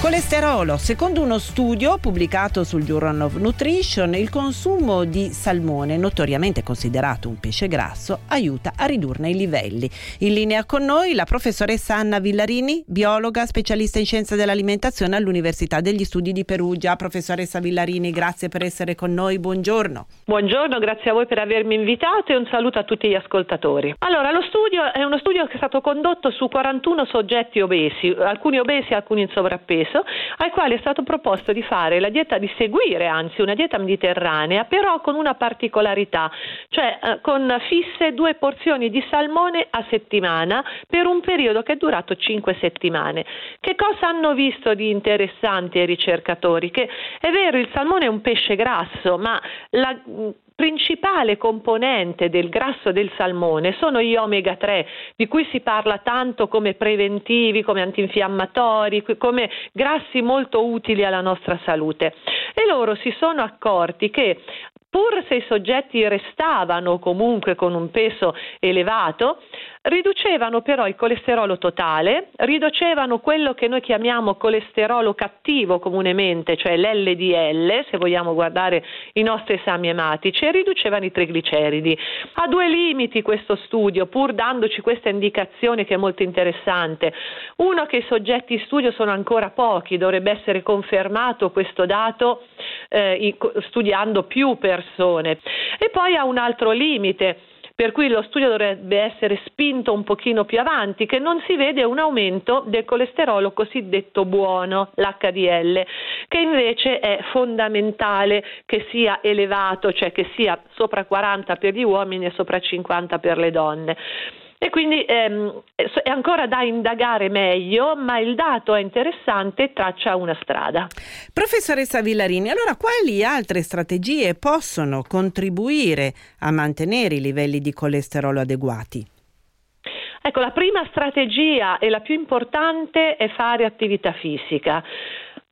Colesterolo. Secondo uno studio pubblicato sul Journal of Nutrition, il consumo di salmone, notoriamente considerato un pesce grasso, aiuta a ridurne i livelli. In linea con noi la professoressa Anna Villarini, biologa, specialista in scienze dell'alimentazione all'Università degli Studi di Perugia. Professoressa Villarini, grazie per essere con noi. Buongiorno. Buongiorno, grazie a voi per avermi invitato e un saluto a tutti gli ascoltatori. Allora, lo studio è uno studio che è stato condotto su 41 soggetti obesi, alcuni obesi e alcuni in sovrappeso stesso, ai quali è stato proposto di fare la dieta, di seguire anzi una dieta mediterranea, però con una particolarità, cioè eh, con fisse due porzioni di salmone a settimana per un periodo che è durato cinque settimane. Che cosa hanno visto di interessante i ricercatori? Che è vero, il salmone è un pesce grasso, ma la principale componente del grasso del salmone sono gli omega 3, di cui si parla tanto come preventivi, come antinfiammatori, come grassi molto utili alla nostra salute. E loro si sono accorti che pur se i soggetti restavano comunque con un peso elevato, riducevano però il colesterolo totale, riducevano quello che noi chiamiamo colesterolo cattivo comunemente, cioè l'LDL, se vogliamo guardare i nostri esami ematici, e riducevano i trigliceridi. Ha due limiti questo studio, pur dandoci questa indicazione che è molto interessante. Uno che i soggetti in studio sono ancora pochi, dovrebbe essere confermato questo dato eh, studiando più persone. E poi ha un altro limite per cui lo studio dovrebbe essere spinto un pochino più avanti, che non si vede un aumento del colesterolo cosiddetto buono, l'HDL, che invece è fondamentale che sia elevato, cioè che sia sopra 40 per gli uomini e sopra 50 per le donne. E quindi ehm, è ancora da indagare meglio, ma il dato è interessante e traccia una strada. Professoressa Villarini, allora quali altre strategie possono contribuire a mantenere i livelli di colesterolo adeguati? Ecco, la prima strategia e la più importante è fare attività fisica.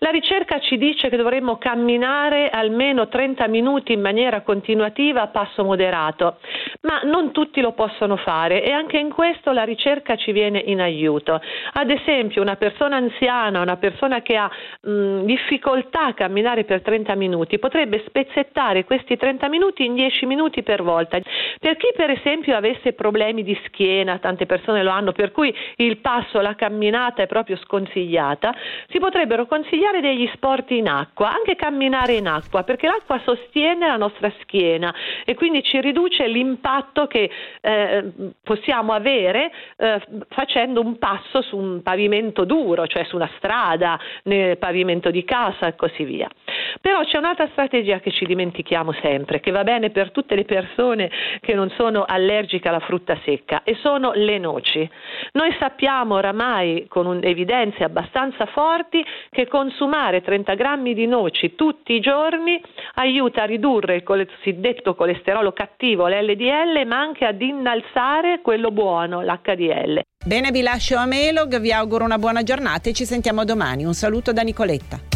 La ricerca ci dice che dovremmo camminare almeno 30 minuti in maniera continuativa a passo moderato, ma non tutti lo possono fare e anche in questo la ricerca ci viene in aiuto. Ad esempio una persona anziana, una persona che ha mh, difficoltà a camminare per 30 minuti potrebbe spezzettare questi 30 minuti in 10 minuti per volta. Per chi per esempio avesse problemi di schiena, tante persone lo hanno, per cui il passo, la camminata è proprio sconsigliata, si potrebbero consigliare consigliare degli sport in acqua, anche camminare in acqua, perché l'acqua sostiene la nostra schiena e quindi ci riduce l'impatto che eh, possiamo avere eh, facendo un passo su un pavimento duro, cioè su una strada, nel pavimento di casa e così via. Però c'è un'altra strategia che ci dimentichiamo sempre, che va bene per tutte le persone che non sono allergiche alla frutta secca, e sono le noci. Noi sappiamo oramai con evidenze abbastanza forti che consumare 30 grammi di noci tutti i giorni aiuta a ridurre il cosiddetto colesterolo cattivo, l'LDL, ma anche ad innalzare quello buono, l'HDL. Bene, vi lascio a Melog, vi auguro una buona giornata e ci sentiamo domani. Un saluto da Nicoletta.